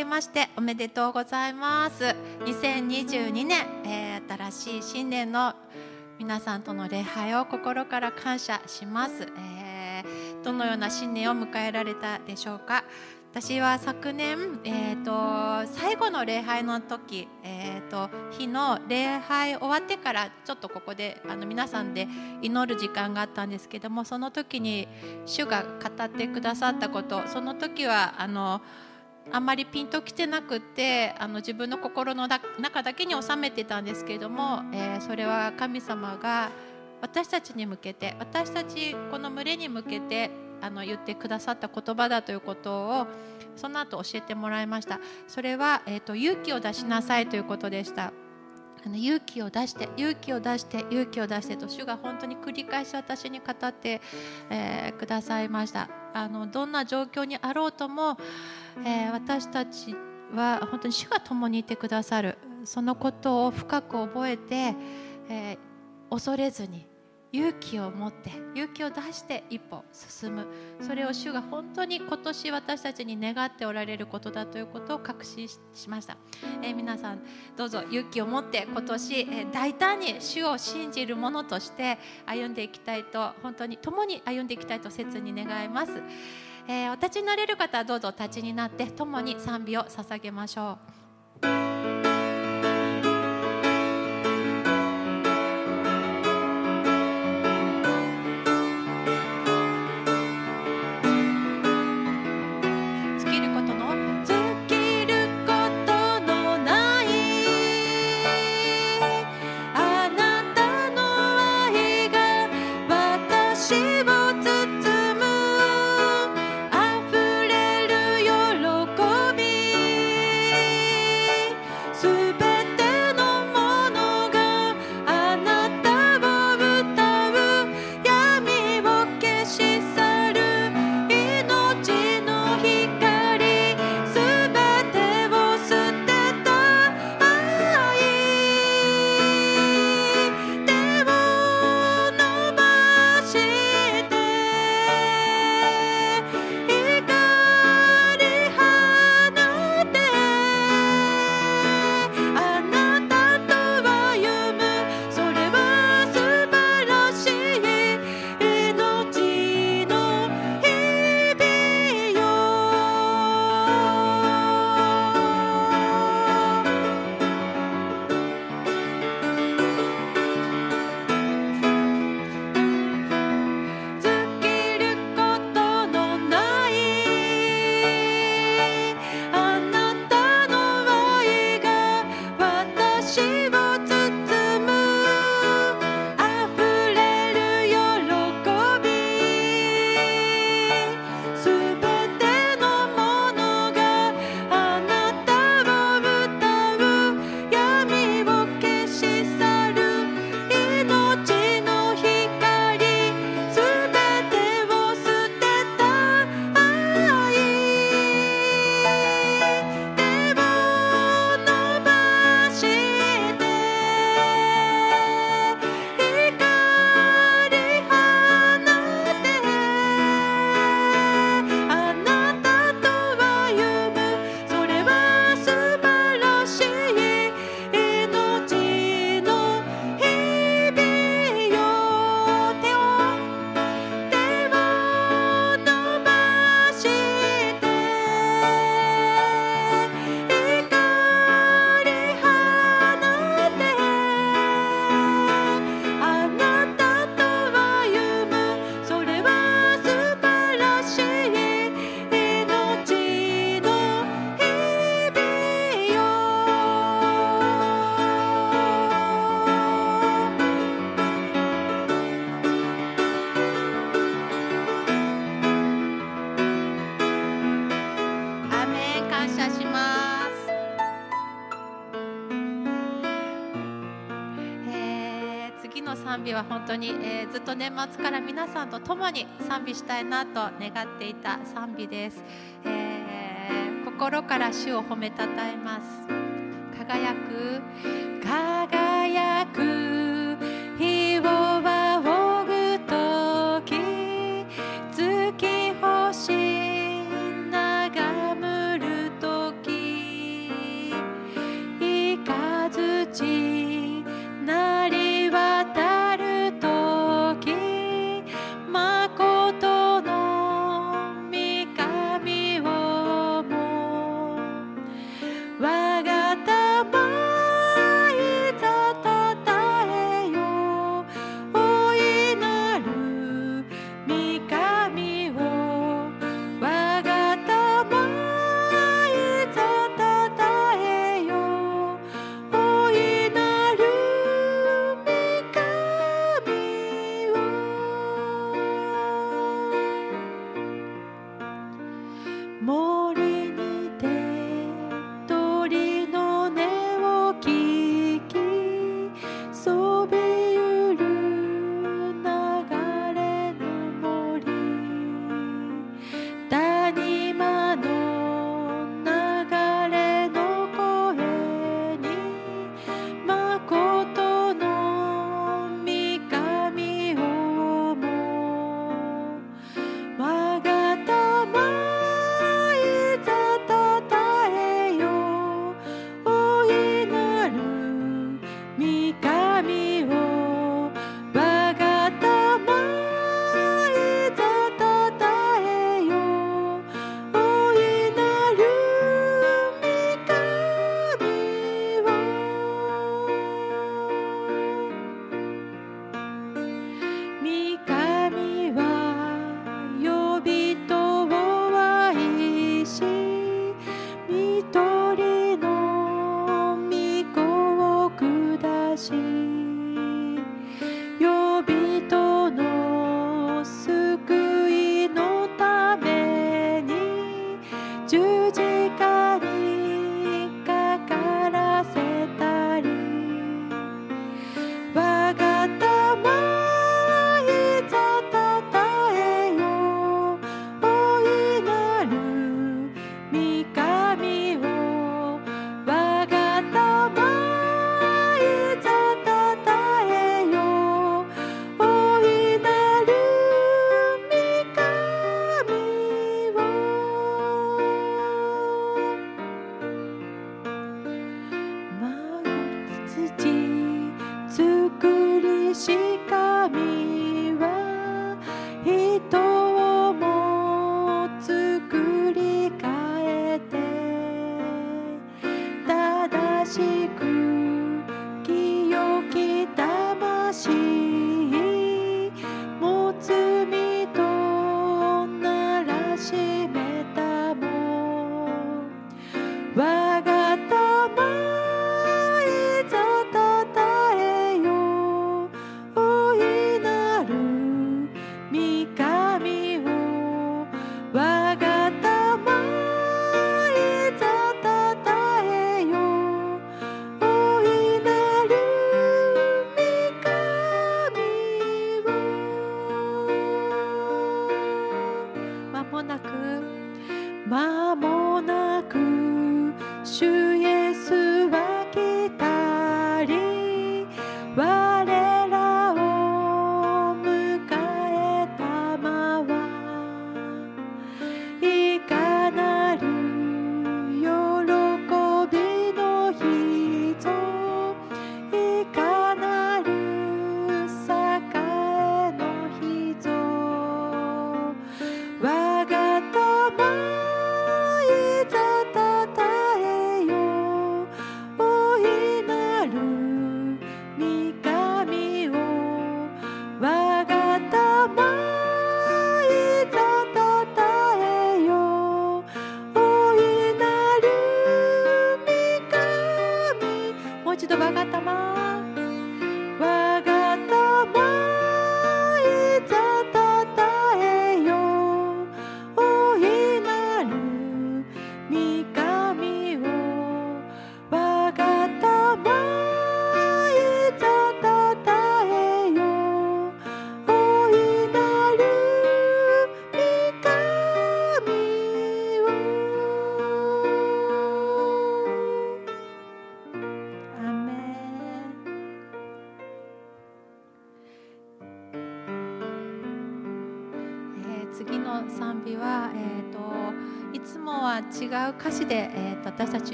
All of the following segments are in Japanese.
けましておめでとうございます。2022年、えー、新しい新年の皆さんとの礼拝を心から感謝します、えー、どのような新年を迎えられたでしょうか。私は昨年、えーと、最後の礼拝の時、えーと、日の礼拝終わってからちょっとここであの皆さんで祈る時間があったんですけどもその時に主が語ってくださったことその時はあのあんまりピンときてなくってあの自分の心の中だけに収めてたんですけれども、えー、それは神様が私たちに向けて私たちこの群れに向けてあの言ってくださった言葉だということをその後教えてもらいました。それは、えーと、勇気を出しなさいということでした。あの勇気を出して勇気を出して勇気を出してと主が本当に繰り返し私に語って、えー、くださいました。あのどんな状況にあろうとも、えー、私たちは本当に主が共にいてくださる。そのことを深く覚えて、えー、恐れずに勇気を持って勇気を出して一歩進む。それを主が本当に今年私たちに願っておられることだということを確信しました、えー、皆さんどうぞ勇気を持って今年、えー、大胆に主を信じるものとして歩んでいきたいと本当に共に歩んでいきたいと切に願います、えー、お立ちになれる方はどうぞお立ちになって共に賛美を捧げましょう。日は本当に、えー、ずっと年末から皆さんと共に賛美したいなと願っていた賛美です、えー、心から主を褒めたたえます。輝く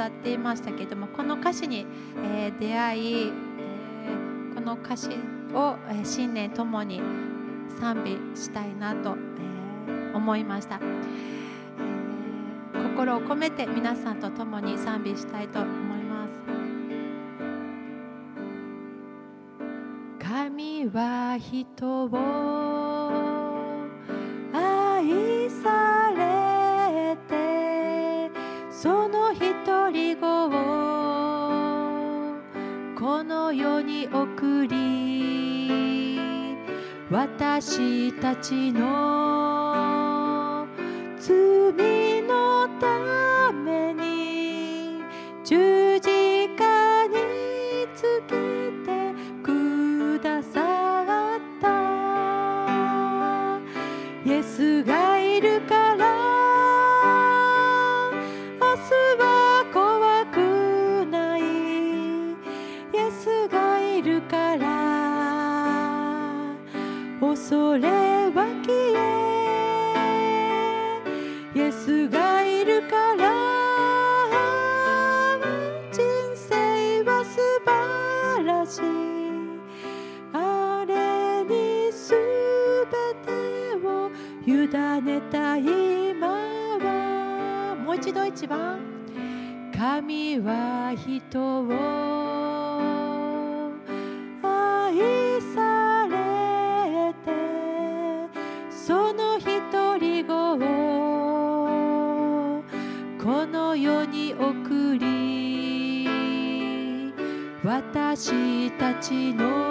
歌っていましたけれどもこの歌詞に、えー、出会い、えー、この歌詞を、えー、新年ともに賛美したいなと、えー、思いました、えー、心を込めて皆さんとともに賛美したいと思います。神は人をの世に送り私たちの罪のためそれは消えイエスがいるから人生は素晴らしい。あれにすべてを委ねた今は。もう一度一番。神は人を私たちの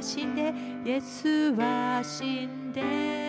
は死んでイエスは死んで。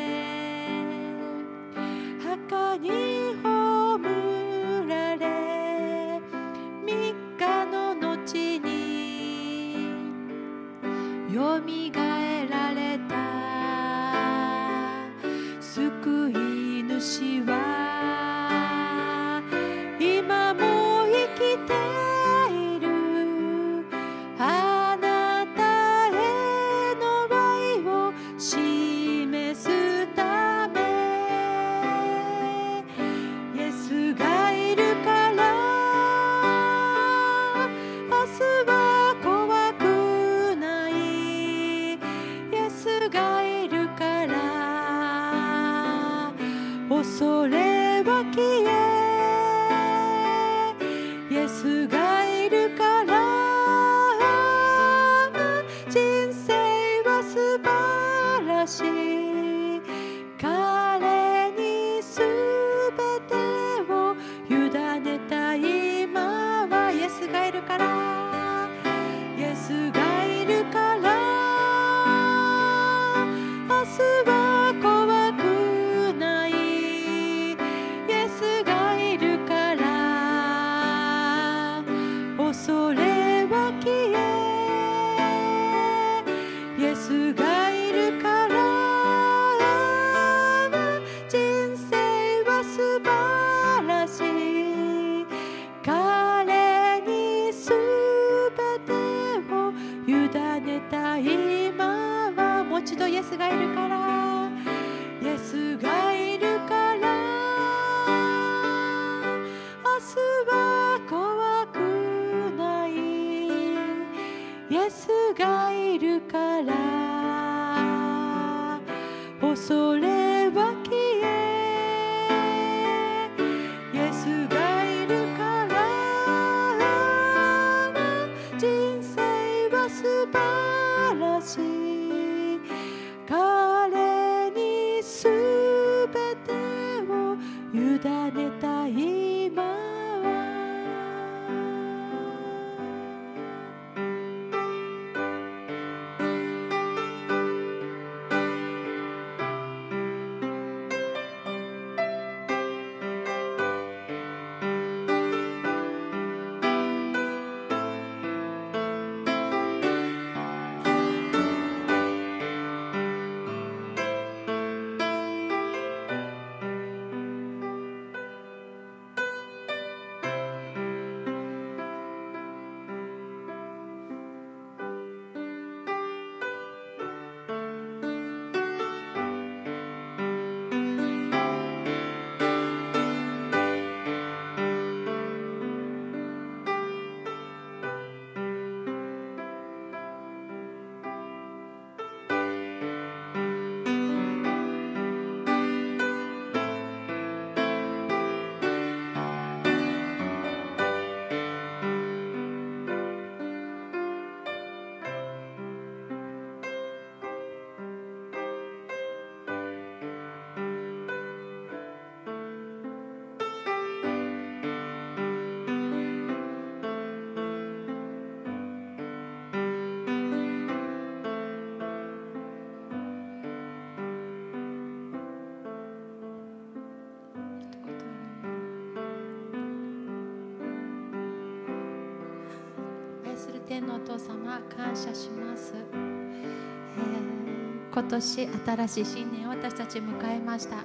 天のお父様感謝します、えー今年新しい新年を私たち迎えました。あ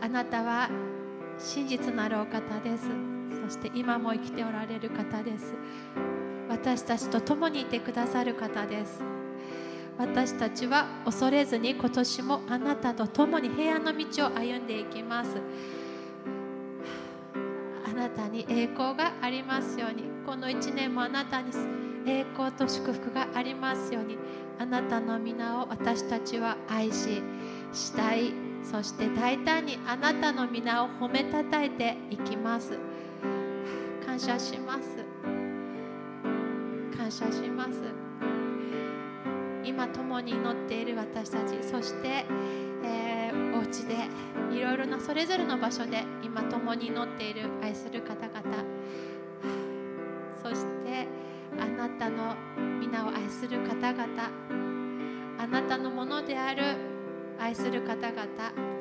あなたは真実なるお方です。そして今も生きておられる方です。私たちと共にいてくださる方です。私たちは恐れずに今年もあなたと共に平安の道を歩んでいきます。あなたに栄光がありますように。この1年もあなたに栄光と祝福がありますようにあなたの皆を私たちは愛し慕いそして大胆にあなたの皆を褒めたたえていきます。感謝します。感謝します。今共に祈っている私たちそして、えーお家でいろいろなそれぞれの場所で今共に祈っている愛する方々そしてあなたの皆を愛する方々あなたのものである愛する方々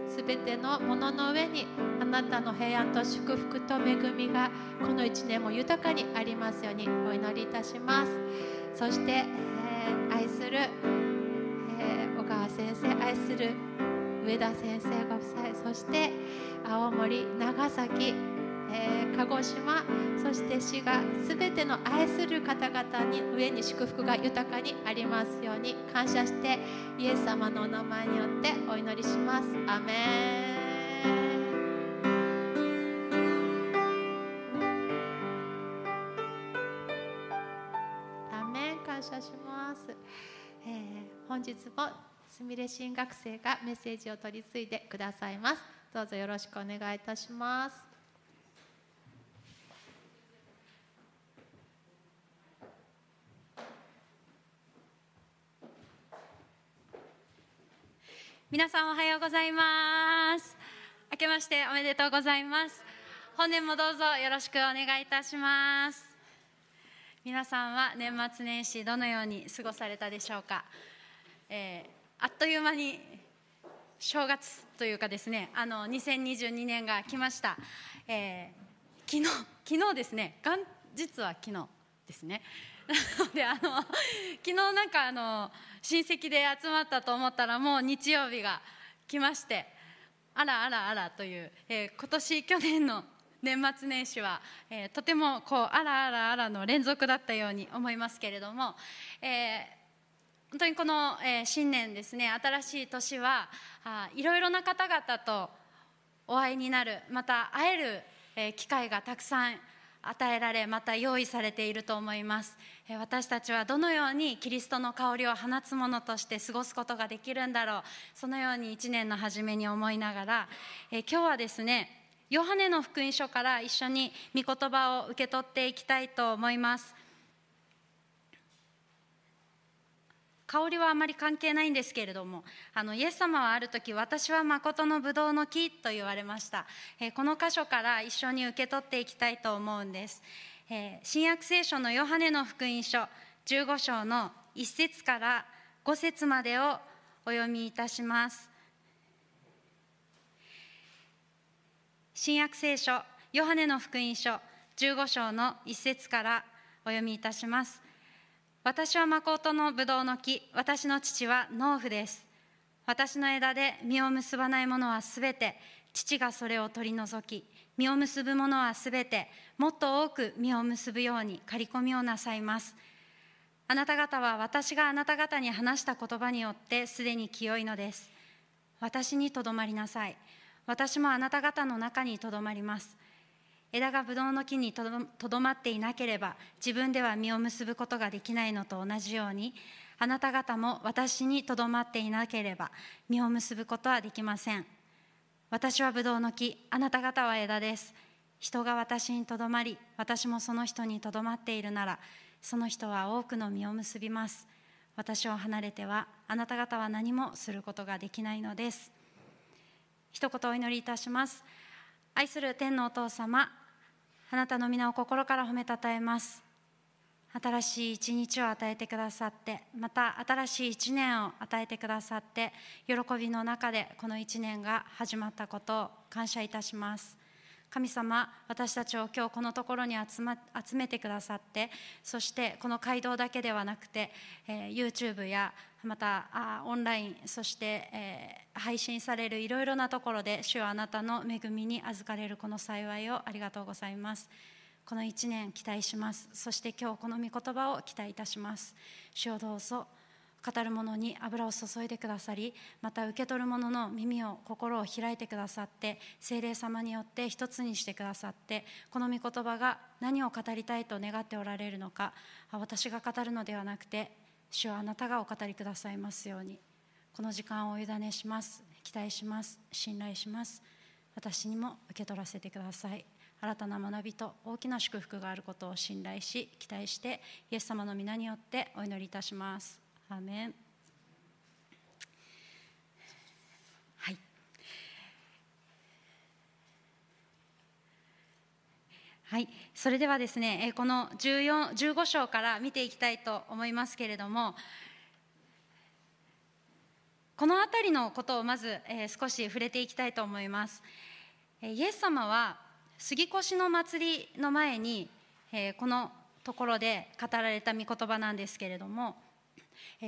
すべてのものの上にあなたの平安と祝福と恵みがこの1年も豊かにありますようにお祈りいたします。そして、えー、愛する、えー、小川先生愛する上田先生ご夫妻そして青森長崎えー、鹿児島そして滋賀すべての愛する方々に上に祝福が豊かにありますように感謝してイエス様のお名前によってお祈りします。アメン。感謝します、えー、本日もすみれ新学生がメッセージを取り次いでくださいます。どうぞよろしくお願いいたします。皆さんおはようございます。明けましておめでとうございます。本年もどうぞよろしくお願いいたします。皆さんは年末年始どのように過ごされたでしょうか、えー、あっという間に正月というかですねあの2022年が来ました、えー、昨日昨日ですね。元日は昨日ですね。であの昨日なんかあの親戚で集まったと思ったらもう日曜日が来ましてあらあらあらという、えー、今年去年の年末年始は、えー、とてもこうあらあらあらの連続だったように思いますけれども、えー、本当にこの、えー、新年ですね新しい年はあいろいろな方々とお会いになるまた会える、えー、機会がたくさん与えられまた用意されていると思います。私たちはどのようにキリストの香りを放つものとして過ごすことができるんだろう。そのように1年の初めに思いながら今日はですねヨハネの福音書から一緒に御言葉を受け取っていきたいと思います。香りはあまり関係ないんですけれどもあのイエス様はある時私は誠のブドウの木と言われました、え、この箇所から一緒に受け取っていきたいと思うんです、えー、新約聖書のヨハネの福音書15章の1節から5節までをお読みいたします新約聖書ヨハネの福音書15章の1節からお読みいたします私は誠のブドウの木、私の父は農夫です。私の枝で実を結ばないものはすべて、父がそれを取り除き、実を結ぶものはすべて、もっと多く実を結ぶように刈り込みをなさいます。あなた方は私があなた方に話した言葉によってすでに清いのです。私にとどまりなさい。私もあなた方の中にとどまります。枝がブドウの木にとどまっていなければ自分では実を結ぶことができないのと同じようにあなた方も私にとどまっていなければ実を結ぶことはできません私はブドウの木あなた方は枝です人が私にとどまり私もその人にとどまっているならその人は多くの実を結びます。私を離れてはあなた方は何もすることができないのです。一言お祈りいたします。愛する天のお父様あなたの皆を心から褒めたたえます。新しい一日を与えてくださってまた新しい一年を与えてくださって喜びの中でこの一年が始まったことを感謝いたします。神様私たちを今日このところに集,、ま、集めてくださってそしてこの街道だけではなくて、えー、YouTube やまたあオンラインそして、えー、配信されるいろいろなところで主はあなたの恵みに預かれるこの幸いをありがとうございます。この1年期待します。そして今日この御言葉を期待いたします。主をどうぞ。語る者に油を注いでくださりまた受け取る者の耳を心を開いてくださって精霊様によって一つにしてくださってこの御言葉が何を語りたいと願っておられるのか私が語るのではなくて主はあなたがお語りくださいますように。この時間をお委ねします。期待します。信頼します。私にも受け取らせてください。新たな学びと大きな祝福があることを信頼し期待してイエス様の皆によってお祈りいたします。アメンはい。はい、それではですね、この14 15章から見ていきたいと思いますけれども、この辺りのことをまず、えー少し触れていきたいと思います。えーイエス様は杉越の祭りの前に、えーこのところで語られた御言葉なんですけれども、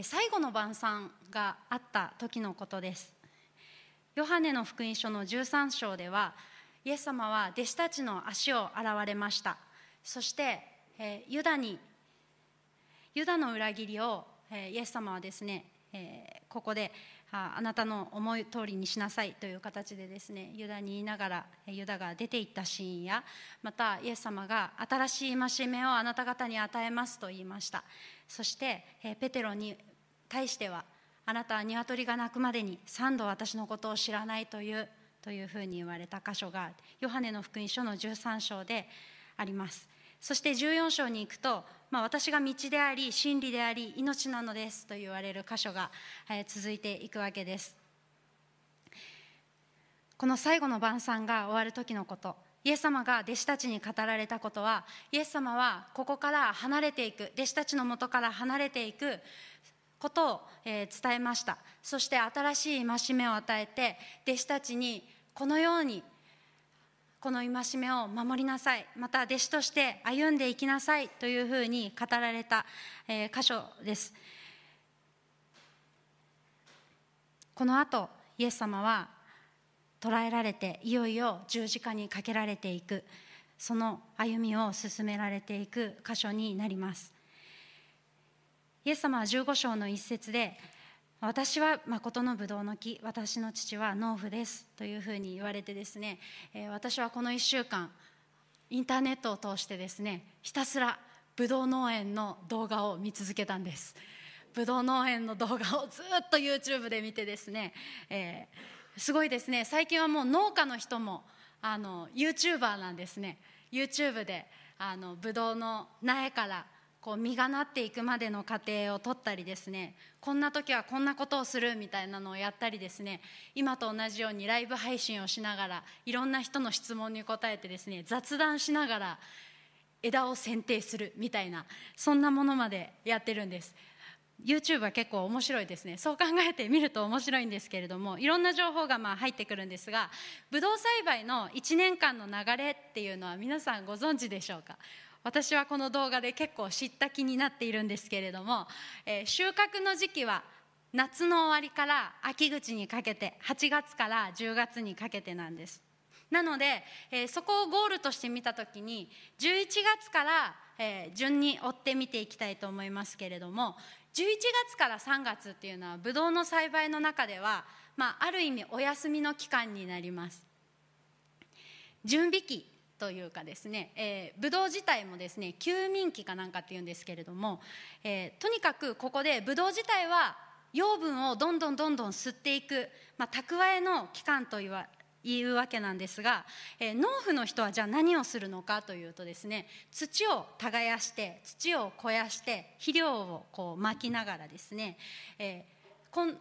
最後の晩餐があった時のことです。ヨハネの福音書の13章ではイエス様は弟子たちの足を洗われましたそして、えユダにユダの裏切りを、えイエス様はですね、えここであなたの思い通りにしなさいという形でですねユダに言いながらユダが出て行ったシーンやまたイエス様が新しい戒めをあなた方に与えますと言いました。そして、ペテロに対してはあなたは鶏が鳴くまでに三度私のことを知らないというというふうに言われた箇所がヨハネの福音書の13章であります。そして14章に行くと、まあ、私が道であり真理であり命なのですと言われる箇所が、え続いていくわけです。この最後の晩餐が終わる時のこと。イエス様が弟子たちに語られたことはイエス様はここから離れていく弟子たちのもとから離れていくことを、え伝えました。そして新しい戒めを与えて弟子たちにこのようにこの戒めを守りなさい。また弟子として歩んでいきなさいというふうに語られた、え箇所です。この後イエス様は捕らえられていよいよ十字架にかけられていく。その歩みを進められていく箇所になります。イエス様は15章の一節で「私は誠のブドウの木私の父は農夫です」というふうに言われてですね、えー私はこの1週間インターネットを通してですねひたすらブドウ農園の動画を見続けたんです。ブドウ農園の動画をずっと YouTube で見てですね、えーすごいですね。最近はもう農家の人もあの YouTuber なんですね。YouTube であのブドウの苗からこう実がなっていくまでの過程を撮ったりですねこんな時はこんなことをするみたいなのをやったりですね今と同じようにライブ配信をしながらいろんな人の質問に答えてですね雑談しながら枝を剪定するみたいなそんなものまでやってるんです。YouTube は結構面白いですね。そう考えてみると面白いんですけれどもいろんな情報がまあ入ってくるんですがブドウ栽培の1年間の流れっていうのは皆さんご存知でしょうか？私はこの動画で結構知った気になっているんですけれども、えー収穫の時期は夏の終わりから秋口にかけて8月から10月にかけてなんです。なので、えーそこをゴールとして見た時に11月から、えー順に追って見ていきたいと思いますけれども11月から3月っていうのはブドウの栽培の中では、まあ、ある意味お休みの期間になります。準備期というかですね、えー、ブドウ自体もですね休眠期かなんかっていうんですけれども、えーとにかくここでブドウ自体は養分をどんどんどんどん吸っていく、まあ、蓄えの期間というわいうわけなんですが、えー農夫の人はじゃあ何をするのかというとですね土を耕して土を肥やして肥料をこうまきながらですね、えーこん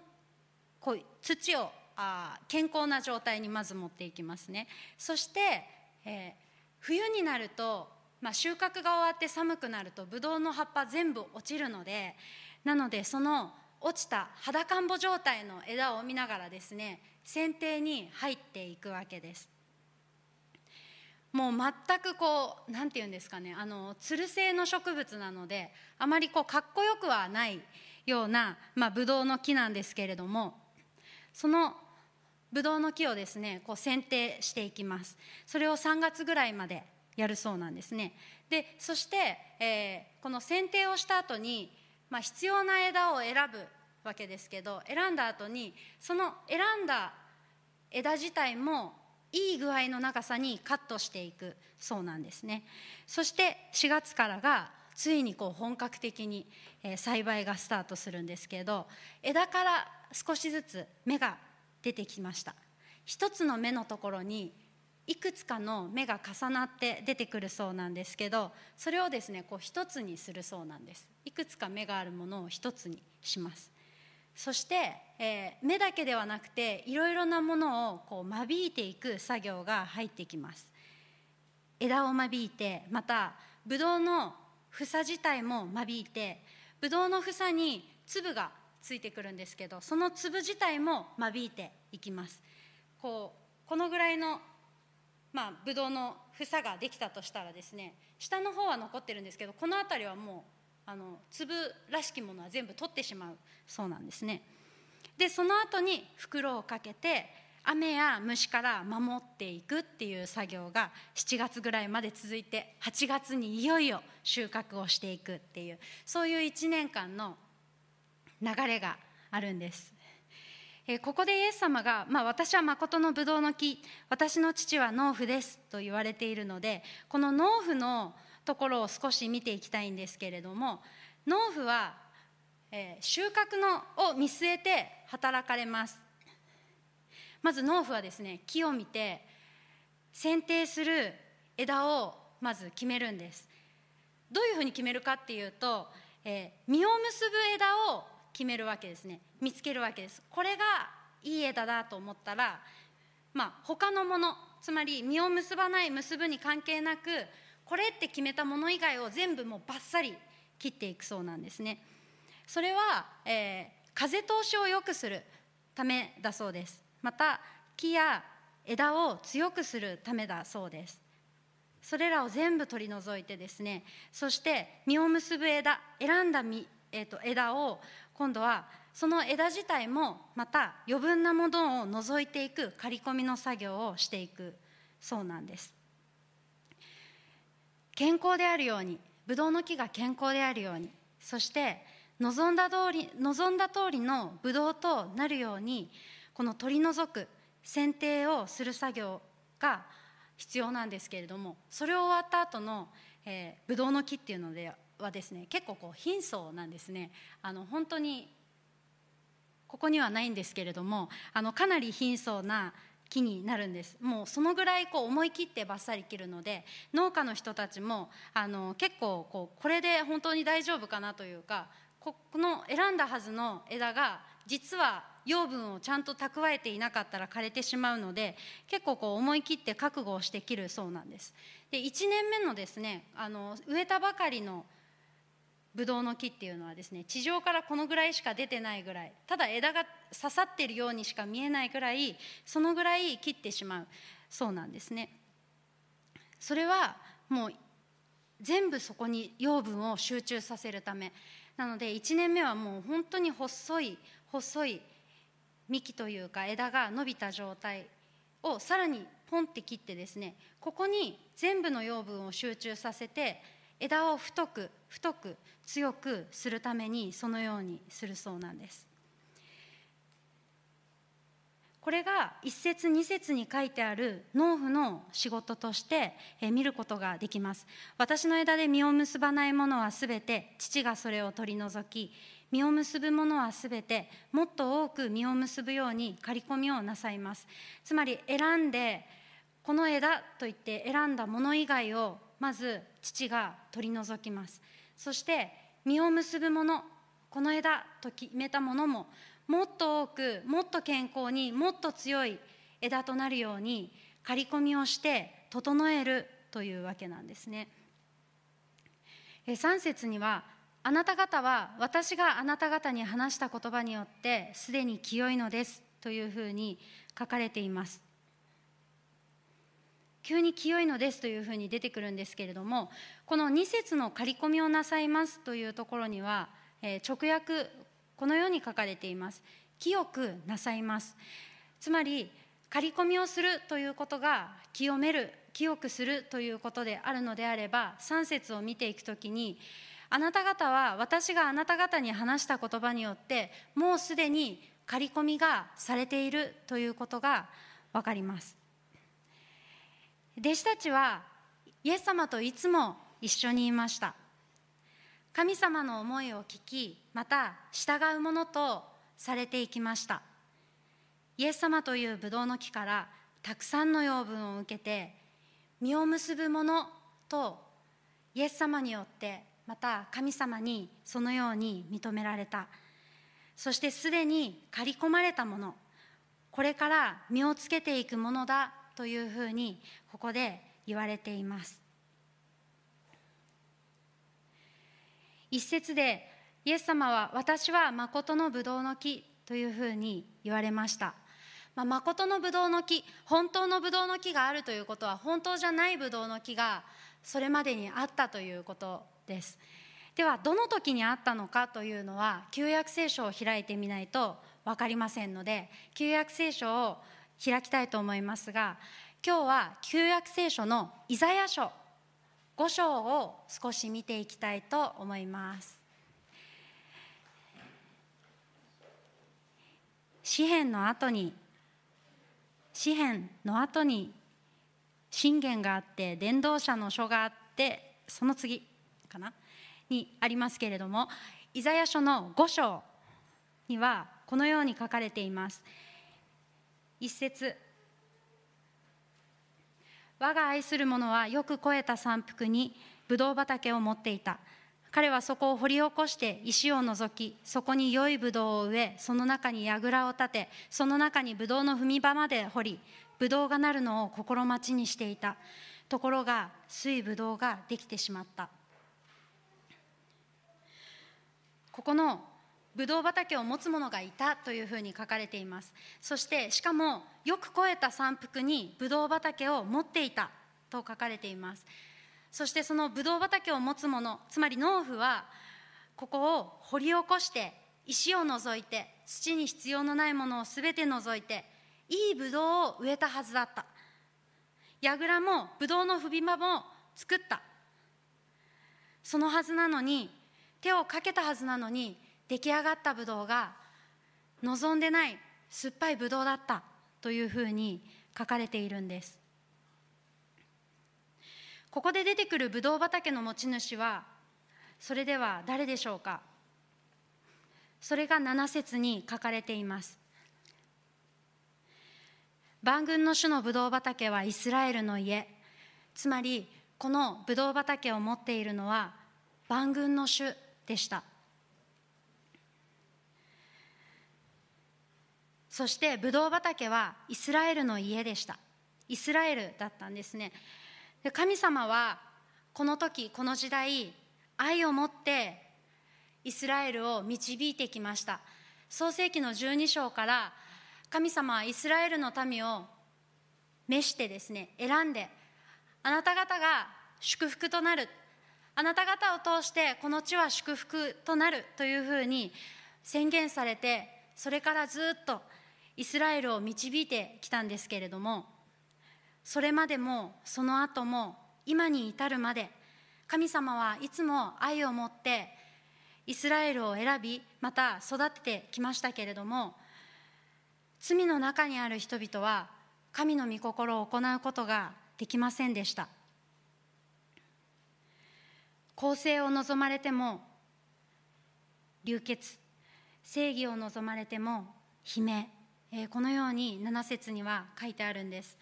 こう土をあ健康な状態にまず持っていきますね。そして、えー冬になると、まあ、収穫が終わって寒くなるとブドウの葉っぱ全部落ちるのでなのでその落ちた裸んぼ状態の枝を見ながらですね剪定に入っていくわけです。もう全くこうなんて言うんですかねあのつる性の植物なのであまりこうかっこよくはないような、まあ、ブドウの木なんですけれどもそのブドウの木をですねこう剪定していきます。それを3月ぐらいまでやるそうなんですね。でそして、えーこの剪定をした後に、まあ、必要な枝を選ぶわけですけど選んだ後にその選んだ枝自体もいい具合の長さにカットしていくそうなんですね。そして4月からがついにこう本格的にえー栽培がスタートするんですけど枝から少しずつ芽が出てきました。一つの芽のところにいくつかの芽が重なって出てくるそうなんですけどそれをですねこう一つにするそうなんです。いくつか芽があるものを一つにします。そして、えー目だけではなくていろいろなものをこう間引いていく作業が入ってきます。枝を間引いてまたブドウの房自体も間引いてブドウの房に粒がついてくるんですけどその粒自体も間引いていきます。こうこのぐらいのまあブドウの房ができたとしたらですね下の方は残ってるんですけどこの辺りはもうあの粒らしきものは全部取ってしまうそうなんですね。でその後に袋をかけて雨や虫から守っていくっていう作業が7月ぐらいまで続いて8月にいよいよ収穫をしていくっていうそういう1年間の流れがあるんです。えここでイエス様が、まあ、私は誠のブドウの木私の父は農夫ですと言われているのでこの農夫のところを少し見ていきたいんですけれども農夫は、え、収穫のを見据えて働かれます。まず農夫はですね木を見て剪定する枝をまず決めるんです。どういうふうに決めるかっていうと、え、実を結ぶ枝を決めるわけですね。見つけるわけです。これがいい枝だと思ったらまあ他のものつまり実を結ばない結ぶに関係なくこれって決めたもの以外を全部もうバッサリ切っていくそうなんですね。それは、えー、風通しを良くするためだそうです。また木や枝を強くするためだそうです。それらを全部取り除いてですねそして実を結ぶ枝選んだ実、えーと、枝を今度はその枝自体もまた余分なものを除いていく刈り込みの作業をしていくそうなんです。健康であるようにブドウの木が健康であるようにそして望んだ通り望んだ通りのブドウとなるようにこの取り除く剪定をする作業が必要なんですけれどもそれを終わった後の、えー、ブドウの木っていうのではですね結構こう貧相なんですね。あの本当にここにはないんですけれどもあのかなり貧相な木になるんです。もうそのぐらいこう思い切ってバッサリ切るので農家の人たちもあの結構こうこれで本当に大丈夫かなというかこの選んだはずの枝が実は養分をちゃんと蓄えていなかったら枯れてしまうので結構こう思い切って覚悟をして切るそうなんです。で1年目のですねあの植えたばかりのブドウの木っていうのはですね地上からこのぐらいしか出てないぐらいただ枝が刺さってるようにしか見えないぐらいそのぐらい切ってしまうそうなんですね。それはもう全部そこに養分を集中させるため。なので1年目はもう本当に細い細い幹というか枝が伸びた状態をさらにポンって切ってですねここに全部の養分を集中させて枝を太く太く強くするためにそのようにするそうなんです。これが一節二節に書いてある農夫の仕事として見ることができます。私の枝で実を結ばないものはすべて父がそれを取り除き実を結ぶものはすべてもっと多く実を結ぶように刈り込みをなさいます。つまり選んでこの枝といって選んだもの以外をまず父が取り除きます。そして実を結ぶものこの枝と決めたものももっと多くもっと健康にもっと強い枝となるように刈り込みをして整えるというわけなんですね。3節にはあなた方は私があなた方に話した言葉によってすでに清いのですというふうに書かれています。急に清いのですというふうに出てくるんですけれどもこの2節の刈り込みをなさいますというところには、えー、直訳このように書かれています。清くなさいます。つまり刈り込みをするということが清める清くするということであるのであれば3節を見ていくときにあなた方は私があなた方に話した言葉によってもうすでに刈り込みがされているということが分かります。弟子たちはイエス様といつも一緒にいました。神様の思いを聞きまた従うものとされていきました。イエス様というブドウの木からたくさんの養分を受けて実を結ぶものとイエス様によってまた神様にそのように認められた。そしてすでに刈り込まれたものこれから実をつけていくものだというふうにここで言われています。一節でイエス様は私は誠のブドウの木というふうに言われました。まあ、誠のブドウの木本当のブドウの木があるということは本当じゃないブドウの木がそれまでにあったということです。ではどの時にあったのかというのは旧約聖書を開いてみないと分かりませんので旧約聖書を開きたいと思いますが今日は旧約聖書のイザヤ書5章を少し見ていきたいと思います。詩篇の後に詩篇の後に信玄があって伝道者の書があってその次かな？にありますけれどもイザヤ書の5章にはこのように書かれています。一節。我が愛する者はよく肥えた山腹にブドウ畑を持っていた。彼はそこを掘り起こして石を除きそこに良いブドウを植えその中に櫓を立てその中にブドウの踏み場まで掘りブドウがなるのを心待ちにしていた。ところが水ブドウができてしまった。ここのブドウ畑を持つ者がいたというふうに書かれています。そしてしかもよく肥えた山腹にブドウ畑を持っていたと書かれています。そしてそのブドウ畑を持つ者つまり農夫はここを掘り起こして石を除いて土に必要のないものを全て除いていいブドウを植えたはずだった。櫓もブドウの踏み場も作った。そのはずなのに手をかけたはずなのに出来上がったブドウが望んでない酸っぱいブドウだったというふうに書かれているんです。ここで出てくるブドウ畑の持ち主はそれでは誰でしょうか？それが7節に書かれています。万軍の主のブドウ畑はイスラエルの家。つまりこのブドウ畑を持っているのは万軍の主でした。そしてブドウ畑はイスラエルの家でした。イスラエルだったんですね。で神様はこの時この時代愛を持ってイスラエルを導いてきました。創世紀の12章から神様はイスラエルの民を召してですね選んであなた方が祝福となる。あなた方を通してこの地は祝福となるというふうに宣言されてそれからずっとイスラエルを導いてきたんですけれどもそれまでもその後も今に至るまで神様はいつも愛を持ってイスラエルを選びまた育ててきましたけれども罪の中にある人々は神の御心を行うことができませんでした。公正を望まれても流血正義を望まれても悲鳴、このように7節には書いてあるんです。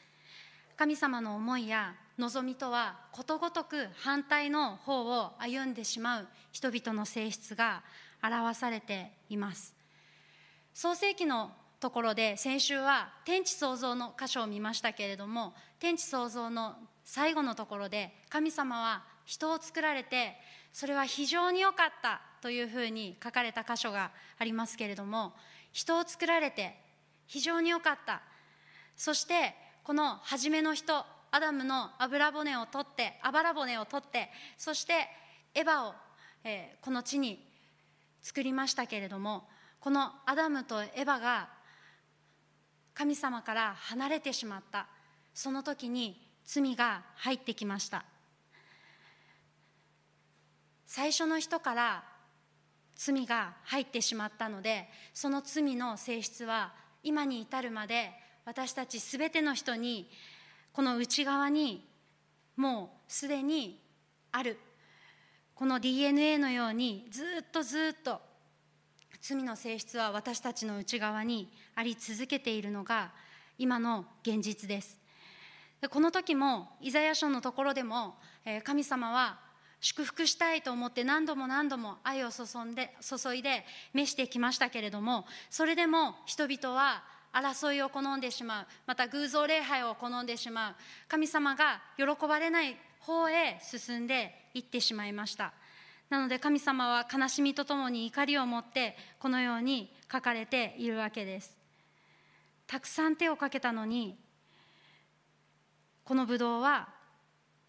神様の思いや望みとはことごとく反対の方を歩んでしまう人々の性質が表されています。創世記のところで先週は天地創造の箇所を見ましたけれども天地創造の最後のところで神様は人を作られてそれは非常に良かったというふうに書かれた箇所がありますけれども人を作られて非常に良かった。そしてこの初めの人アダムの油骨を取ってあばら骨を取ってそしてエヴァを、えー、この地に作りましたけれどもこのアダムとエヴァが神様から離れてしまった。その時に罪が入ってきました。最初の人から罪が入ってしまったのでその罪の性質は今に至るまで私たちすべての人にこの内側にもうすでにある。この DNA のようにずっとずっと罪の性質は私たちの内側にあり続けているのが今の現実です。この時もイザヤ書のところでも、神様は祝福したいと思って何度も何度も愛を注んで注いで召してきましたけれどもそれでも人々は争いを好んでしまうまた偶像礼拝を好んでしまう神様が喜ばれない方へ進んでいってしまいました。なので神様は悲しみとともに怒りを持ってこのように書かれているわけです。たくさん手をかけたのにこのブドウは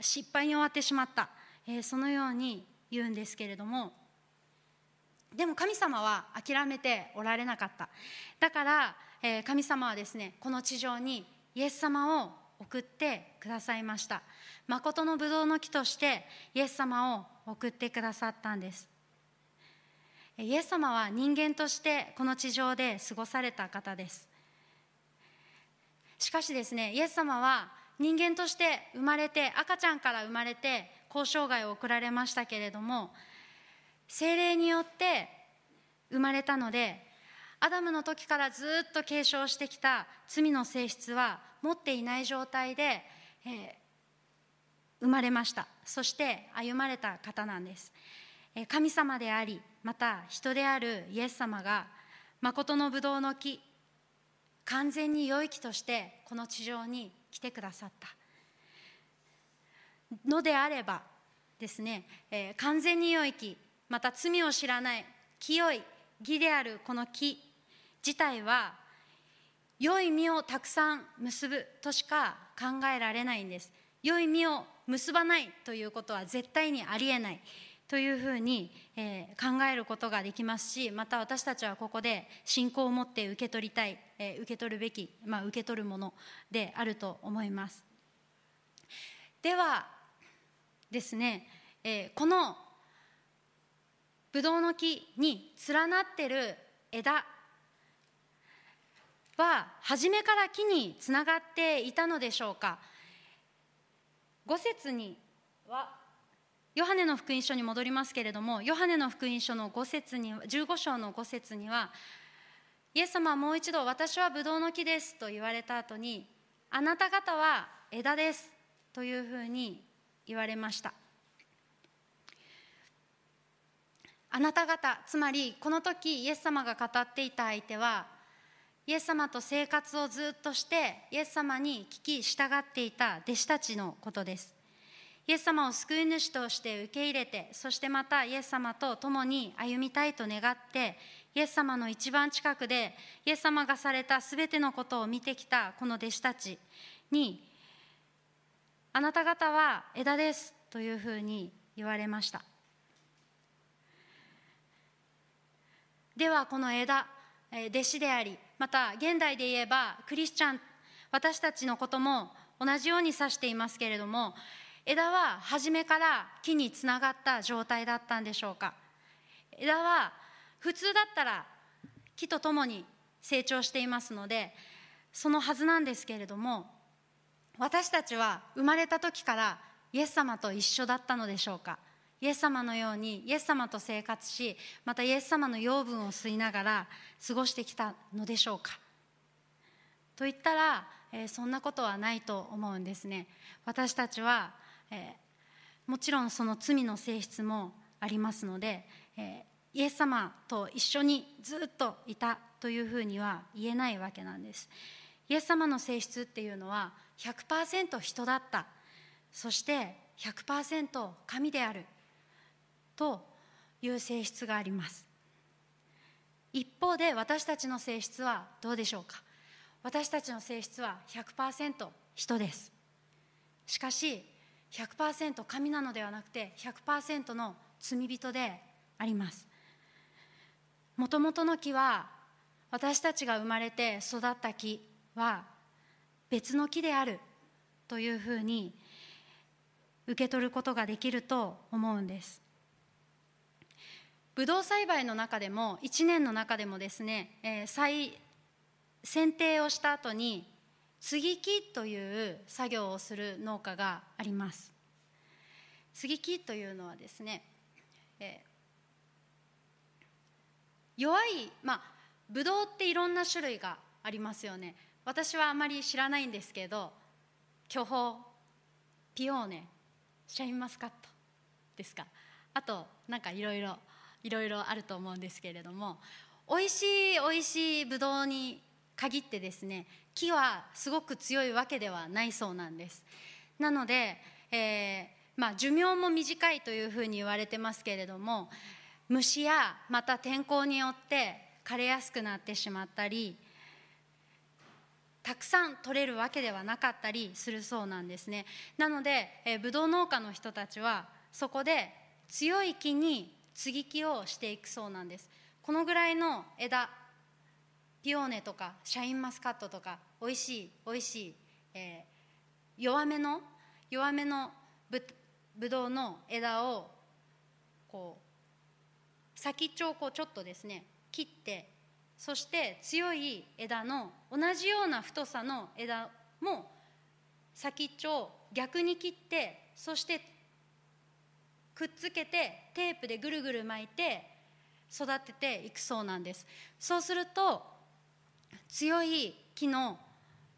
失敗に終わってしまった、え、そのように言うんですけれどもでも神様は諦めておられなかった。だから、え、神様はですねこの地上にイエス様を送ってくださいました。誠のブドウの木としてイエス様を送ってくださったんです。イエス様は人間としてこの地上で過ごされた方です。しかしですねイエス様は人間として生まれて赤ちゃんから生まれて交渉外を送られましたけれども精霊によって生まれたのでアダムの時からずっと継承してきた罪の性質は持っていない状態で、えー、生まれました。そして歩まれた方なんです、えー、神様でありまた人であるイエス様が誠のブドウの木完全に良い木としてこの地上に来てくださった。のであればですね、えー、完全に良い木また罪を知らない清い義であるこの木自体は良い実をたくさん結ぶとしか考えられないんです。良い実を結ばないということは絶対にありえないというふうに、えー、考えることができますしまた私たちはここで信仰を持って受け取りたい、えー、受け取るべき、まあ、受け取るものであると思います。ではですね、えー、このブドウの木に連なってる枝は初めから木につながっていたのでしょうか。5節にはヨハネの福音書に戻りますけれどもヨハネの福音書の5節に15章の5節にはイエス様はもう一度私はブドウの木ですと言われた後にあなた方は枝ですというふうに言われました。あなた方つまりこの時イエス様が語っていた相手はイエス様と生活をずっとしてイエス様に聞き従っていた弟子たちのことです。イエス様を救い主として受け入れてそしてまたイエス様と共に歩みたいと願ってイエス様の一番近くでイエス様がされた全てのことを見てきたこの弟子たちにあなた方は枝ですというふうに言われました。ではこの枝弟子でありまた現代で言えばクリスチャン私たちのことも同じように指していますけれども枝は初めから木につながった状態だったんでしょうか。枝は普通だったら木とともに成長していますのでそのはずなんですけれども私たちは生まれた時からイエス様と一緒だったのでしょうか？イエス様のようにイエス様と生活しまたイエス様の養分を吸いながら過ごしてきたのでしょうか？と言ったら、えー、そんなことはないと思うんですね。私たちは、えー、もちろんその罪の性質もありますので、えー、イエス様と一緒にずっといたというふうには言えないわけなんです。イエス様の性質っていうのは100%人だった。そして100%神である。という性質があります。一方で私たちの性質はどうでしょうか。私たちの性質は100%人です。しかし100%神なのではなくて100%の罪人であります。もともとの木は私たちが生まれて育った木は別の木であるというふうに受け取ることができると思うんです。ブドウ栽培の中でも1年の中でもですね、えー、再剪定をした後に接ぎ木という作業をする農家があります。接ぎ木というのはですね、えー、弱いまあブドウっていろんな種類がありますよね。私はあまり知らないんですけど巨峰ピオーネシャインマスカットですか。あとなんかいろいろいろいろあると思うんですけれども美味しい美味しいぶどうに限ってですね木はすごく強いわけではないそうなんです。なので、えーまあ、寿命も短いというふうに言われてますけれども虫やまた天候によって枯れやすくなってしまったりたくさん取れるわけではなかったりするそうなんですね。なので、えー、ブドウ農家の人たちはそこで強い木に接ぎ木をしていくそうなんです。このぐらいの枝ピオーネとかシャインマスカットとかおいしいおいしい、えー、弱めの弱めのぶぶどうの枝をこう先っちょをこうちょっとですね切ってそして強い枝の同じような太さの枝も先っちょを逆に切ってそしてくっつけてテープでぐるぐる巻いて育てていくそうなんです。そうすると強い木の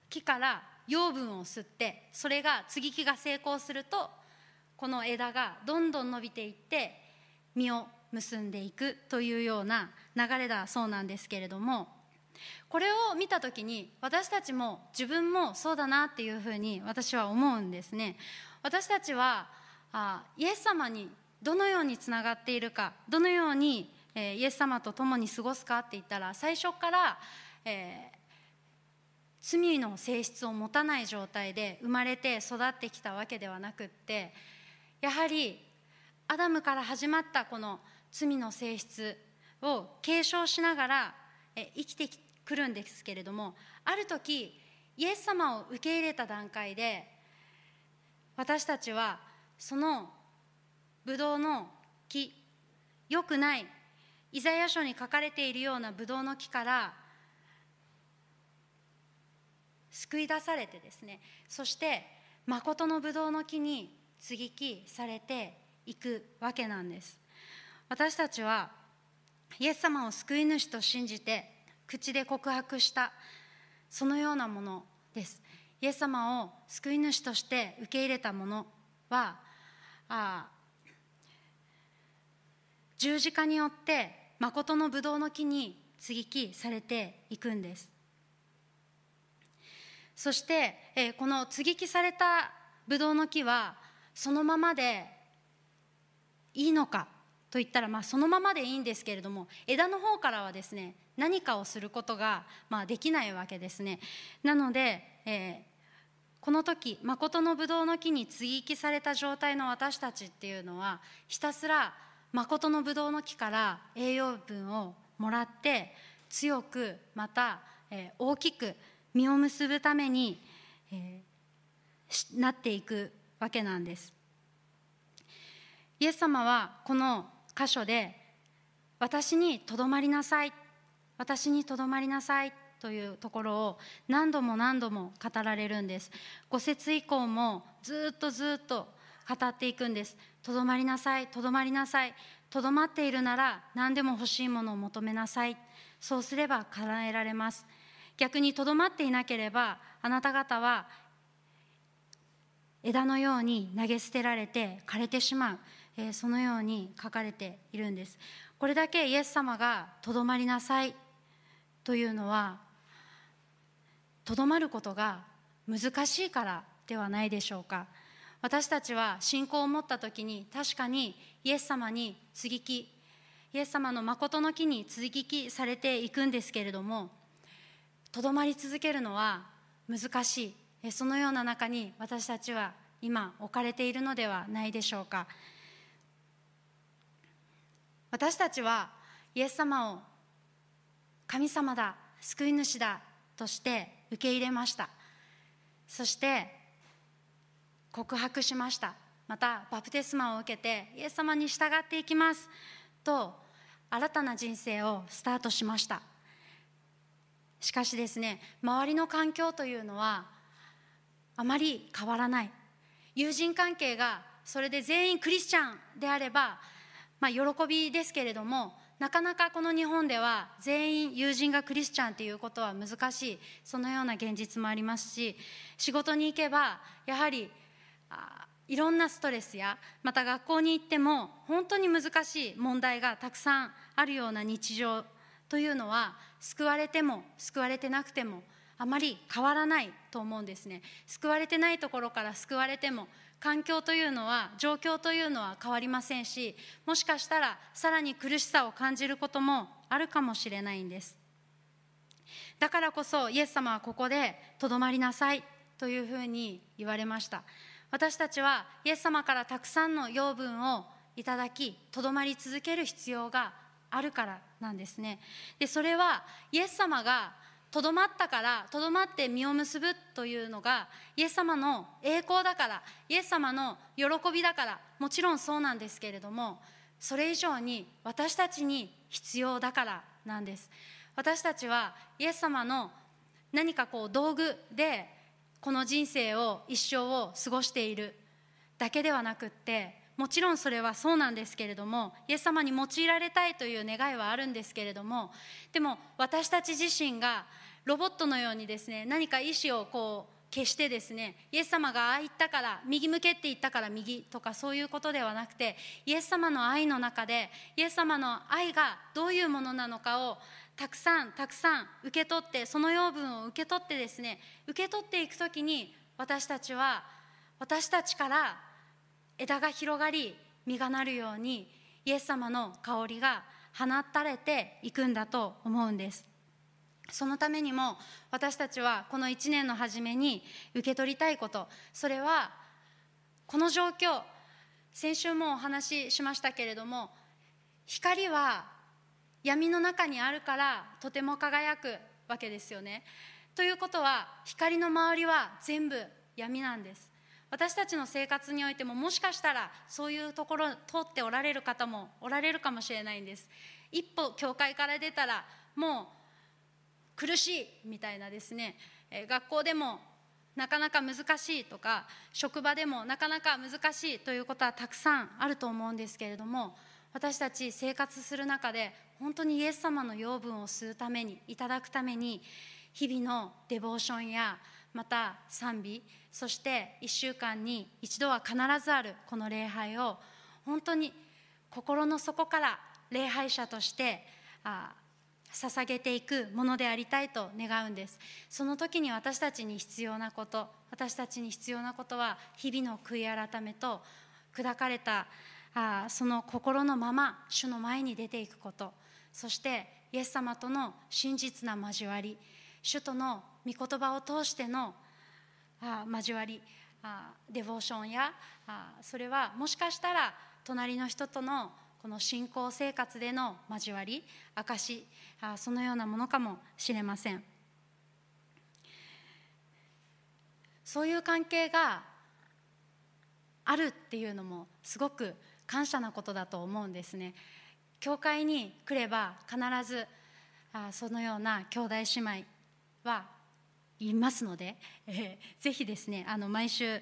木から養分を吸ってそれが接ぎ木が成功するとこの枝がどんどん伸びていって実を結んでいくというような流れだそうなんですけれどもこれを見た時に私たちも自分もそうだなっていうふうに私は思うんですね。私たちはあイエス様にどのようにつながっているかどのように、えー、イエス様と共に過ごすかって言ったら最初から、えー、罪の性質を持たない状態で生まれて育ってきたわけではなくってやはりアダムから始まったこの罪の性質を継承しながら生きてくるんですけれどもある時イエス様を受け入れた段階で私たちはそのブドウの木良くないイザヤ書に書かれているようなブドウの木から救い出されてですねそして誠のブドウの木に接ぎ木されていくわけなんです。私たちはイエス様を救い主と信じて口で告白したそのようなものです。イエス様を救い主として受け入れたものはあ十字架によって誠のブドウの木に接ぎ木されていくんです。そして、えこの接ぎ木されたブドウの木はそのままでいいのかといったら、まあ、そのままでいいんですけれども枝の方からはですね何かをすることが、まあ、できないわけですね。なので、えー、この時誠のブドウの木に接ぎ木された状態の私たちっていうのはひたすら誠のブドウの木から栄養分をもらって強くまた、えー、大きく実を結ぶために、えー、なっていくわけなんです。イエス様はこの箇所で「私にとどまりなさい」「私にとどまりなさい」というところを何度も何度も語られるんです。5節以降もずっとずっと語っていくんです。とどまりなさいとどまりなさい。とどまっているなら何でも欲しいものを求めなさい。そうすれば叶えられます。逆にとどまっていなければあなた方は枝のように投げ捨てられて枯れてしまう、え、そのように書かれているんです。これだけイエス様がとどまりなさい。というのはとどまることが難しいからではないでしょうか。私たちは信仰を持った時に確かにイエス様に接ぎ木イエス様の誠の木に接ぎ木されていくんですけれどもとどまり続けるのは難しい。そのような中に私たちは今置かれているのではないでしょうか。私たちはイエス様を神様だ救い主だとして受け入れました。そして告白しました。またバプテスマを受けてイエス様に従っていきます。と新たな人生をスタートしました。しかしですね周りの環境というのはあまり変わらない。友人関係がそれで全員クリスチャンであれば、まあ、喜びですけれどもなかなかこの日本では全員友人がクリスチャンということは難しいそのような現実もありますし仕事に行けばやはりいろんなストレスやまた学校に行っても本当に難しい問題がたくさんあるような日常というのは救われても救われてなくてもあまり変わらないと思うんですね。救われてないところから救われても環境というのは状況というのは変わりませんしもしかしたらさらに苦しさを感じることもあるかもしれないんです。だからこそイエス様はここでとどまりなさいというふうに言われました。私たちはイエス様からたくさんの養分をいただきとどまり続ける必要があるからなんですね。でそれはイエス様がとどまったからとどまって実を結ぶというのがイエス様の栄光だからイエス様の喜びだからもちろんそうなんですけれどもそれ以上に私たちに必要だからなんです。私たちはイエス様の何かこう道具でこの人生を一生を過ごしているだけではなくってもちろんそれはそうなんですけれどもイエス様に用いられたいという願いはあるんですけれどもでも私たち自身がロボットのようにですね何か意思をこう決してですねイエス様がああ言ったから右向けって言ったから右とかそういうことではなくてイエス様の愛の中でイエス様の愛がどういうものなのかをたくさんたくさん受け取ってその養分を受け取ってですね受け取っていく時に私たちは私たちから枝が広がり実がなるようにイエス様の香りが放たれていくんだと思うんです。そのためにも私たちはこの1年の初めに受け取りたいことそれはこの状況先週もお話ししましたけれども光は闇の中にあるからとても輝くわけですよね。ということは光の周りは全部闇なんです。私たちの生活においてももしかしたらそういうところ通っておられる方もおられるかもしれないんです。一歩教会から出たらもう苦しいみたいなですね。学校でもなかなか難しいとか職場でもなかなか難しいということはたくさんあると思うんですけれども私たち生活する中で本当にイエス様の養分を吸うためにいただくために日々のデボーションやまた賛美そして1週間に一度は必ずあるこの礼拝を本当に心の底から礼拝者としてあ捧げていくものでありたいと願うんです。その時に私たちに必要なこと私たちに必要なことは日々の悔い改めと砕かれたあその心のまま主の前に出ていくこと。そしてイエス様との真実な交わり。主との御言葉を通してのあ交わりあデボーションやあそれはもしかしたら隣の人とのこの信仰生活での交わり証あそのようなものかもしれません。そういう関係があるっていうのもすごく感謝なことだと思うんですね。教会に来れば必ずあそのような兄弟姉妹はいますので、えー、ぜひですねあの毎週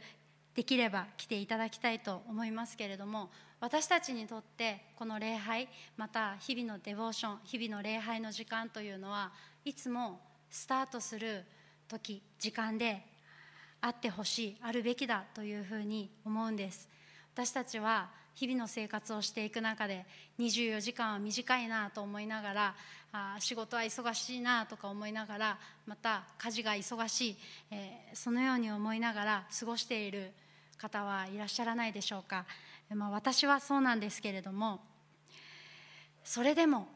できれば来ていただきたいと思いますけれども私たちにとってこの礼拝また日々のデボーション日々の礼拝の時間というのはいつもスタートする時時間であってほしいあるべきだというふうに思うんです。私たちは日々の生活をしていく中で24時間は短いなと思いながらあ仕事は忙しいなとか思いながらまた家事が忙しい、えー、そのように思いながら過ごしている方はいらっしゃらないでしょうか、まあ、私はそうなんですけれどもそれでも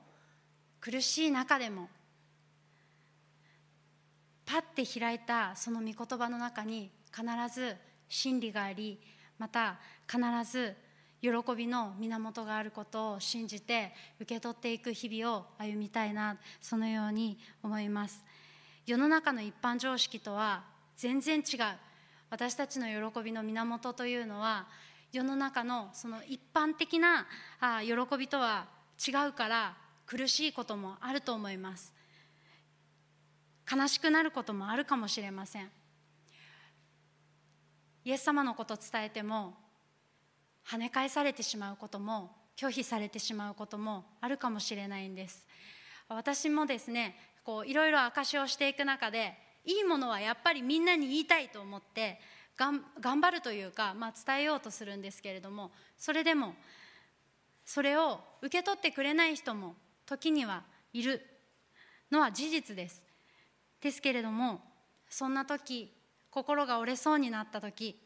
苦しい中でもパッて開いたその御言葉の中に必ず真理がありまた必ず喜びの源があることを信じて受け取っていく日々を歩みたいなそのように思います。世の中の一般常識とは全然違う。私たちの喜びの源というのは世の中のその一般的なあ喜びとは違うから苦しいこともあると思います。悲しくなることもあるかもしれません。イエス様のこと伝えても跳ね返されてしまうことも拒否されてしまうこともあるかもしれないんです。私もですねこういろいろ証しをしていく中でいいものはやっぱりみんなに言いたいと思って頑張るというか、まあ、伝えようとするんですけれどもそれでもそれを受け取ってくれない人も時にはいる。のは事実です。ですけれどもそんな時心が折れそうになった時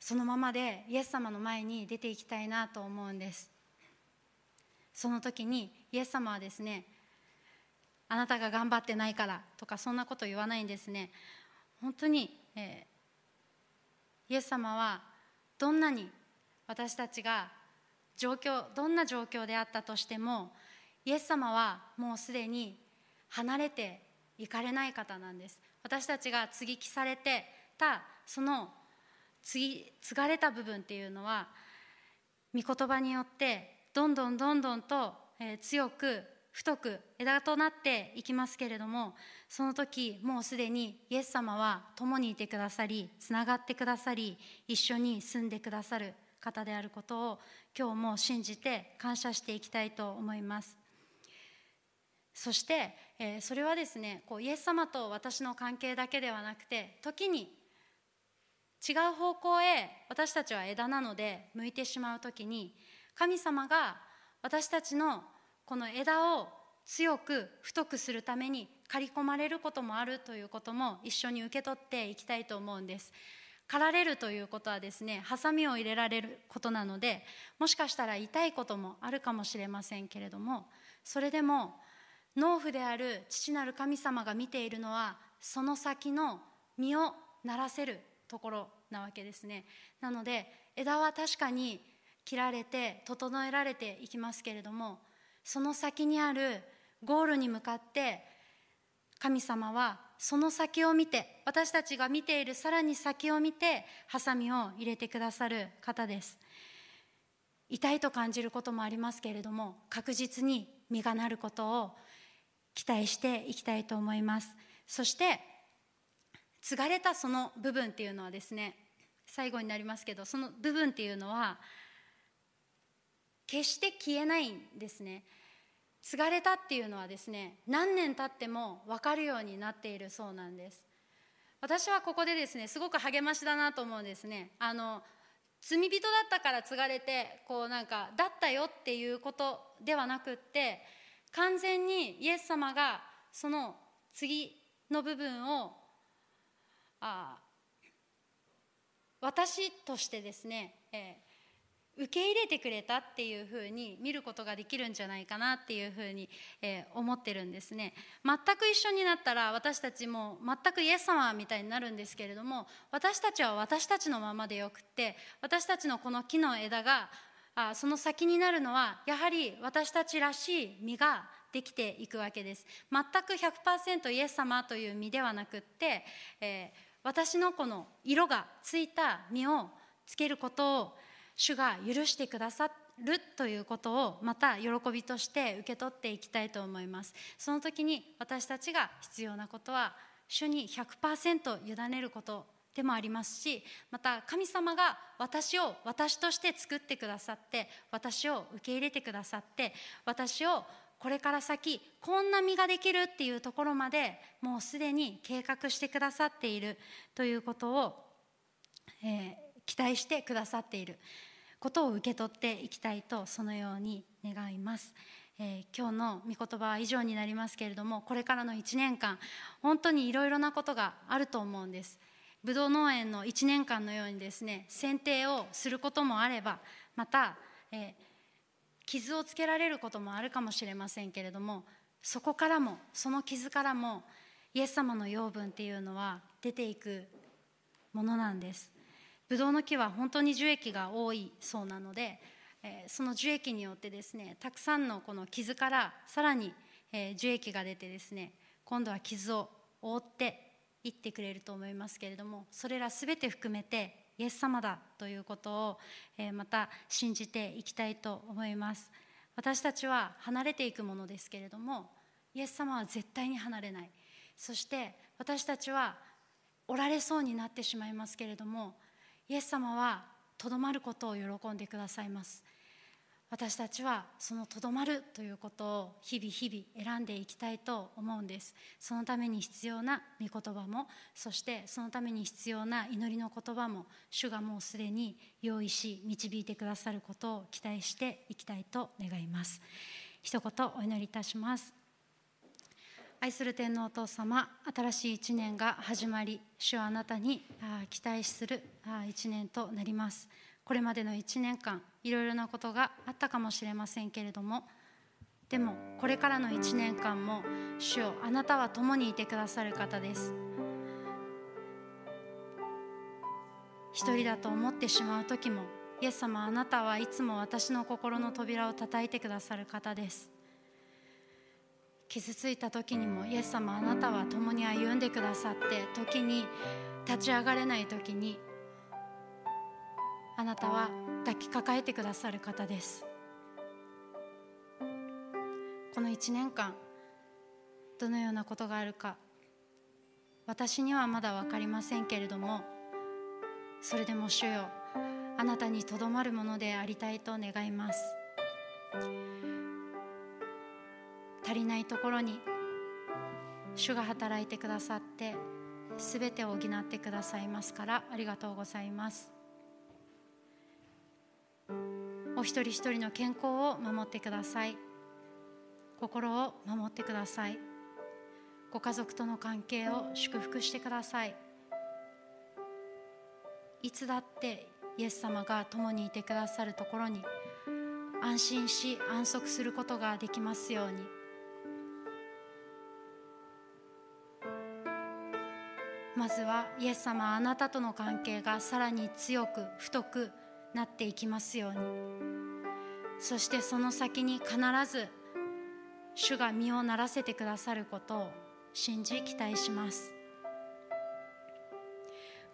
そのままでイエス様の前に出ていきたいなと思うんです。その時にイエス様はですねあなたが頑張ってないからとかそんなこと言わないんですね。本当に、えー、イエス様はどんなに私たちが状況どんな状況であったとしてもイエス様はもうすでに離れていかれない方なんです。私たちが接ぎ木されてたその継継がれた部分っていうのは御言葉によってどんどんどんどんと、えー、強く太く枝となっていきますけれどもその時もうすでにイエス様は共にいてくださりつながってくださり一緒に住んでくださる方であることを今日も信じて感謝していきたいと思います。そして、えー、それはですねこうイエス様と私の関係だけではなくて時に違う方向へ私たちは枝なので向いてしまう時に神様が私たちのこの枝を強く太くするために刈り込まれることもあるということも一緒に受け取っていきたいと思うんです。刈られるということはですねハサミを入れられることなのでもしかしたら痛いこともあるかもしれませんけれどもそれでも農夫である父なる神様が見ているのはその先の実をならせるところなわけですね。なので枝は確かに切られて整えられていきますけれどもその先にあるゴールに向かって神様はその先を見て私たちが見ているさらに先を見てハサミを入れてくださる方です。痛いと感じることもありますけれども確実に実がなることを期待していきたいと思います。そして継がれたその部分っていうのはですね最後になりますけどその部分っていうのは決して消えないんですね。継がれたっていうのはですね何年経っても分かるようになっているそうなんです。私はここでですねすごく励ましだなと思うんですね。あの罪人だったから継がれてこうなんかだったよっていうことではなくって完全にイエス様がその次の部分をあ私としてですね、えー、受け入れてくれたっていうふうに見ることができるんじゃないかなっていうふうに、えー、思ってるんですね。全く一緒になったら私たちも全くイエス様みたいになるんですけれども私たちは私たちのままでよくって私たちのこの木の枝があその先になるのはやはり私たちらしい実ができていくわけです。全く100%イエス様という実ではなくって、えー私のこの色がついた実をつけることを主が許してくださるということをまた喜びとして受け取っていきたいと思います。その時に私たちが必要なことは主に100%委ねることでもありますしまた神様が私を私として作ってくださって私を受け入れてくださって私をこれから先こんな実ができるっていうところまでもうすでに計画してくださっているということを、えー、期待してくださっていることを受け取っていきたいとそのように願います。えー、今日の御言葉は以上になりますけれどもこれからの1年間本当にいろいろなことがあると思うんですぶどう農園の1年間のようにですね剪定をすることもあればまた、えー傷をつけられることもあるかもしれませんけれどもそこからもその傷からもイエス様の養分っていうのは出ていくものなんです。ブドウの木は本当に樹液が多いそうなので、えその樹液によってですねたくさんのこの傷からさらに、え樹液が出てですね今度は傷を覆っていってくれると思いますけれどもそれら全て含めてイエス様だということを、えまた信じていきたいと思います。私たちは離れていくものですけれどもイエス様は絶対に離れない。そして私たちはおられそうになってしまいますけれどもイエス様はとどまることを喜んでくださいます。私たちはそのとどまるということを日々日々選んでいきたいと思うんです。そのために必要な御言葉もそしてそのために必要な祈りの言葉も主がもうすでに用意し導いてくださることを期待していきたいと願います。一言お祈りいたします。愛する天皇お父様新しい一年が始まり主はあなたに期待する一年となります。これまでの1年間いろいろなことがあったかもしれませんけれどもでもこれからの1年間も主よあなたは共にいてくださる方です。一人だと思ってしまう時もイエス様あなたはいつも私の心の扉を叩いてくださる方です。傷ついた時にもイエス様あなたは共に歩んでくださって時に立ち上がれない時にあなたは抱きかかえてくださる方です。この1年間どのようなことがあるか私にはまだ分かりませんけれどもそれでも主よあなたにとどまるものでありたいと願います。足りないところに主が働いてくださってすべてを補ってくださいますからありがとうございます。お一人一人の健康を守ってください。心を守ってください。ご家族との関係を祝福してください。いつだってイエス様が共にいてくださるところに安心し安息することができますように。まずはイエス様あなたとの関係がさらに強く太くなっていきますように。そしてその先に必ず主が身をならせてくださることを信じ期待します。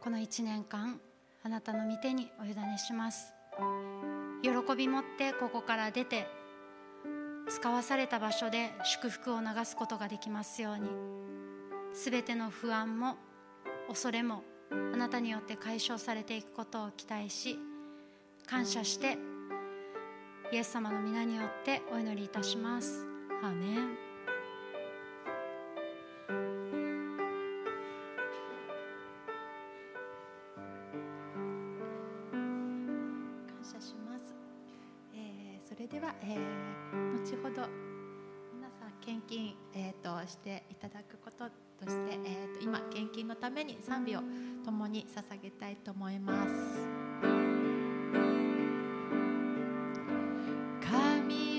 この1年間あなたの御手にお委ねします。喜び持ってここから出て使わされた場所で祝福を流すことができますように。すべての不安も恐れもあなたによって解消されていくことを期待し感謝してイエス様の皆によってお祈りいたします。アーメン。感謝します、えーそれでは、えー後ほど皆さん献金、えー、としていただくこととして、えー、と今献金のために賛美を共に捧げたいと思います。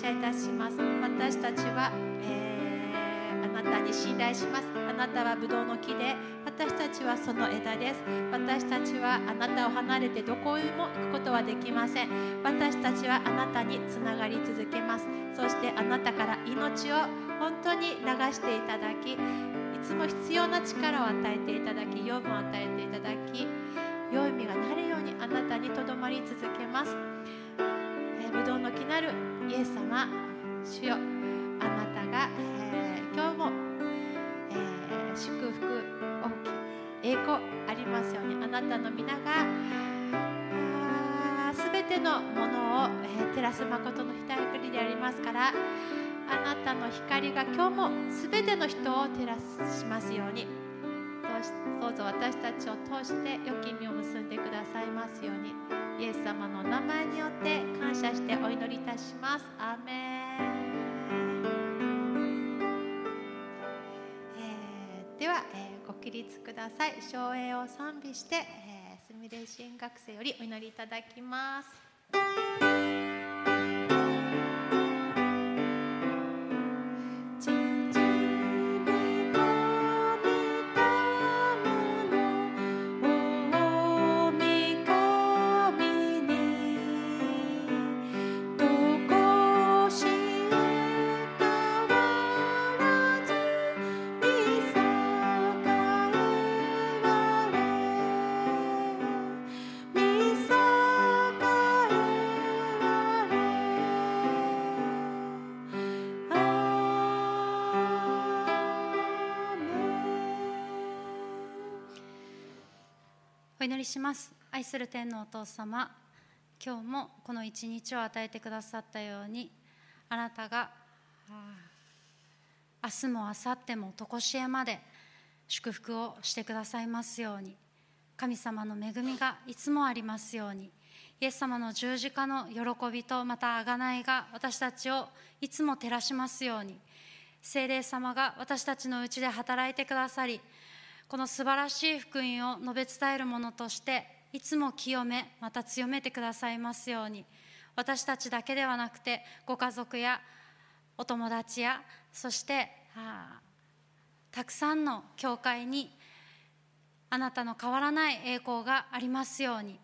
謝いたします。私たちは、えー、あなたに信頼します。あなたはブドウの木で私たちはその枝です。私たちはあなたを離れてどこへも行くことはできません。私たちはあなたにつながり続けます。そしてあなたから命を本当に流していただきいつも必要な力を与えていただき養分を与えていただき良い実がなるようにあなたにとどまり続けます。ぶどうの木なるイエス様主よあなたが、えー、今日も、えー、祝福大き栄光ありますようにあなたの皆がすべてのものを、えー、照らす誠の光でありますからあなたの光が今日もすべての人を照らしますように。どうぞ私たちを通して良き実を結んでくださいますように。イエス様の名前によって感謝してお祈りいたします。アーメン、えー、では、えー、ご起立ください。照英を賛美して、えー、スミレ神学生よりお祈りいただきます。お祈りします。愛する天のお父様今日もこの一日を与えてくださったようにあなたが明日も明後日も常しえまで祝福をしてくださいますように神様の恵みがいつもありますようにイエス様の十字架の喜びとまた贖いが私たちをいつも照らしますように聖霊様が私たちのうちで働いてくださりこの素晴らしい福音を述べ伝えるものとしていつも清めまた強めてくださいますように。私たちだけではなくてご家族やお友達やそしてたくさんの教会にあなたの変わらない栄光がありますように。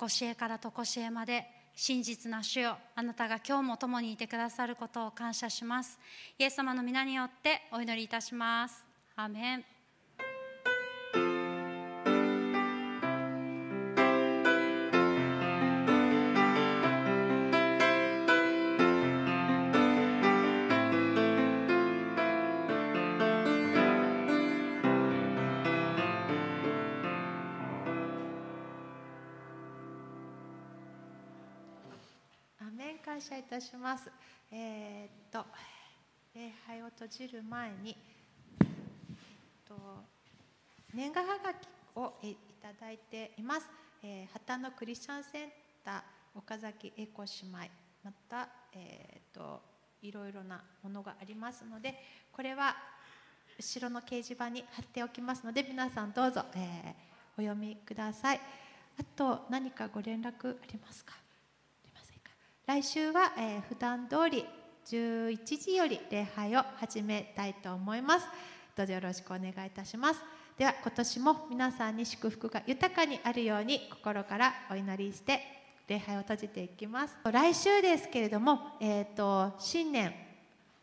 常しえから常しえまで真実な主よあなたが今日も共にいてくださることを感謝します。イエス様の皆によってお祈りいたします。アメン。ます。えー、っと礼拝を閉じる前に、えっと年賀はがきをいただいています。えー、旗のクリスチャンセンター岡崎栄子姉妹また、えー、っといろいろなものがありますので、これは後ろの掲示板に貼っておきますので皆さんどうぞ、えー、お読みください。あと何かご連絡ありますか？来週は、えー、普段通り11時より礼拝を始めたいと思います。どうぞよろしくお願いいたします。では今年も皆さんに祝福が豊かにあるように心からお祈りして礼拝を閉じていきます。来週ですけれども、えーと、新年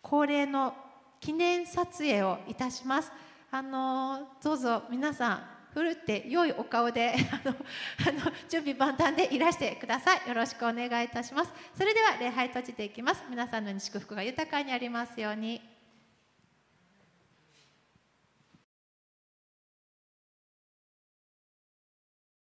恒例の記念撮影をいたします。あのどうぞ皆さんふるって良いお顔で あの あの準備万端でいらしてください。よろしくお願いいたします。それでは礼拝閉じていきます。皆さんの祝福が豊かにありますように。